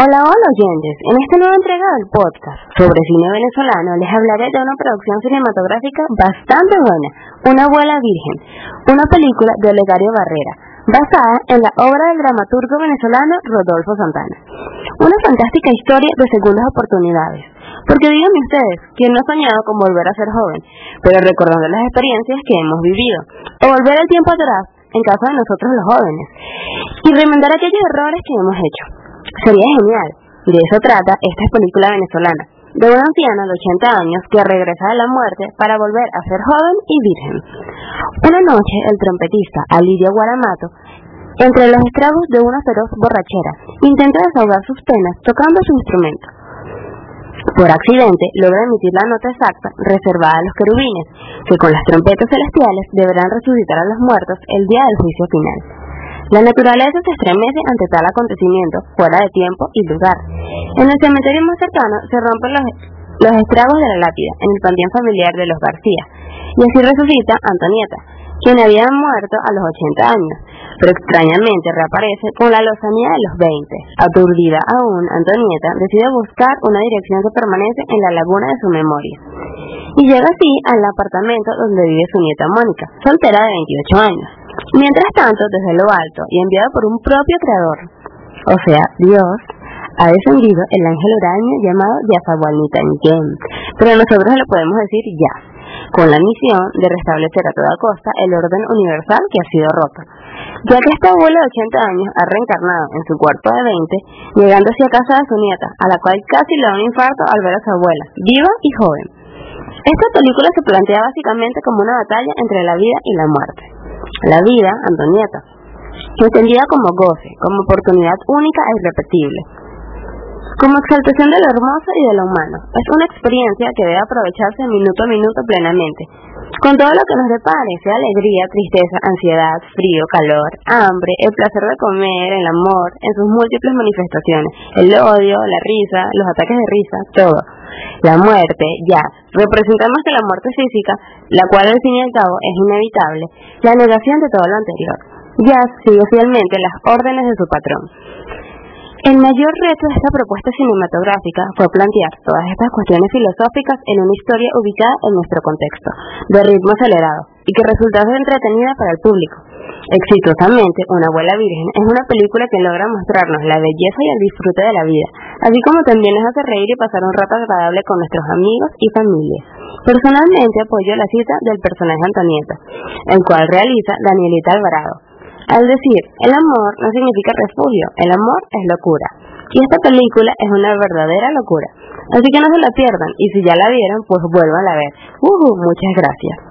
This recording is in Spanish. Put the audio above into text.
Hola, hola oyentes. En esta nueva entrega del podcast sobre cine venezolano les hablaré de una producción cinematográfica bastante buena, Una abuela virgen, una película de Olegario Barrera, basada en la obra del dramaturgo venezolano Rodolfo Santana. Una fantástica historia de segundas oportunidades. Porque díganme ustedes, ¿quién no ha soñado con volver a ser joven? Pero recordando las experiencias que hemos vivido, o volver el tiempo atrás en caso de nosotros los jóvenes, y remendar aquellos errores que hemos hecho. Sería genial. De eso trata esta película venezolana, de una anciana de 80 años que regresa de la muerte para volver a ser joven y virgen. Una noche, el trompetista Alidio Guaramato, entre los estragos de una feroz borrachera, intenta desahogar sus penas tocando su instrumento. Por accidente, logra emitir la nota exacta reservada a los querubines, que con las trompetas celestiales deberán resucitar a los muertos el día del juicio final. La naturaleza se estremece ante tal acontecimiento, fuera de tiempo y lugar. En el cementerio más cercano se rompen los, los estragos de la lápida en el panteón familiar de los García, y así resucita Antonieta, quien había muerto a los 80 años, pero extrañamente reaparece con la lozanía de los 20. Aturdida aún, Antonieta decide buscar una dirección que permanece en la laguna de su memoria. Y llega así al apartamento donde vive su nieta Mónica, soltera de 28 años. Mientras tanto, desde lo alto y enviado por un propio creador, o sea, Dios, ha descendido el ángel huraño llamado Yazahualnitanquén, pero nosotros le podemos decir ya, con la misión de restablecer a toda costa el orden universal que ha sido roto. Ya que este abuelo de 80 años ha reencarnado en su cuerpo de 20, llegando hacia casa de su nieta, a la cual casi le da un infarto al ver a su abuela, viva y joven. Esta película se plantea básicamente como una batalla entre la vida y la muerte. La vida, Antonieta, entendida como goce, como oportunidad única e irrepetible, como exaltación de lo hermoso y de lo humano. Es una experiencia que debe aprovecharse minuto a minuto plenamente, con todo lo que nos depare, sea alegría, tristeza, ansiedad, frío, calor, hambre, el placer de comer, el amor, en sus múltiples manifestaciones, el odio, la risa, los ataques de risa, todo. La muerte, ya, representa más que la muerte física, la cual al fin y al cabo es inevitable, la negación de todo lo anterior. Ya sigue fielmente las órdenes de su patrón. El mayor reto de esta propuesta cinematográfica fue plantear todas estas cuestiones filosóficas en una historia ubicada en nuestro contexto, de ritmo acelerado, y que resultase entretenida para el público. Exitosamente, Una abuela virgen es una película que logra mostrarnos la belleza y el disfrute de la vida, así como también nos hace reír y pasar un rato agradable con nuestros amigos y familia. Personalmente apoyo la cita del personaje Antonieta, el cual realiza Danielita Alvarado. Al decir, el amor no significa refugio, el amor es locura. Y esta película es una verdadera locura. Así que no se la pierdan, y si ya la vieron, pues vuelvan a ver. Uh, muchas gracias.